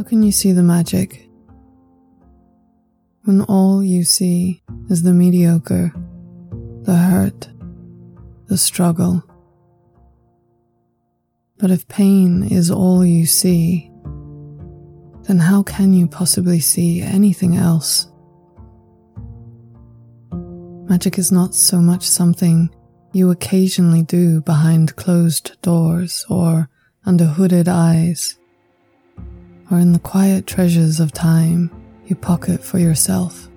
How can you see the magic when all you see is the mediocre, the hurt, the struggle? But if pain is all you see, then how can you possibly see anything else? Magic is not so much something you occasionally do behind closed doors or under hooded eyes, or in the quiet treasures of time you pocket for yourself.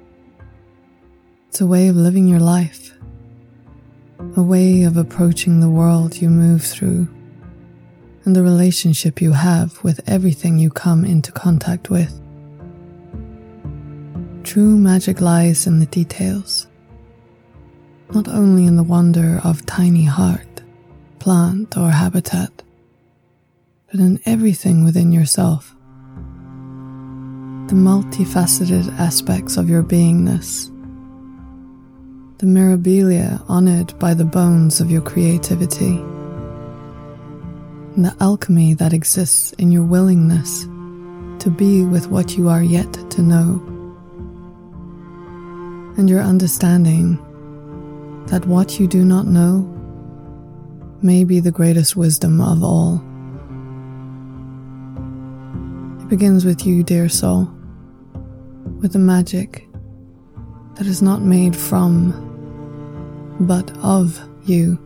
It's a way of living your life, a way of approaching the world you move through and the relationship you have with everything you come into contact with. True magic lies in the details, not only in the wonder of tiny heart, plant, or habitat, but in everything within yourself. The multifaceted aspects of your beingness, the mirabilia honored by the bones of your creativity and the alchemy that exists in your willingness to be with what you are yet to know, and your understanding that what you do not know may be the greatest wisdom of all. It begins with you, dear soul, with the magic that is not made from, but of you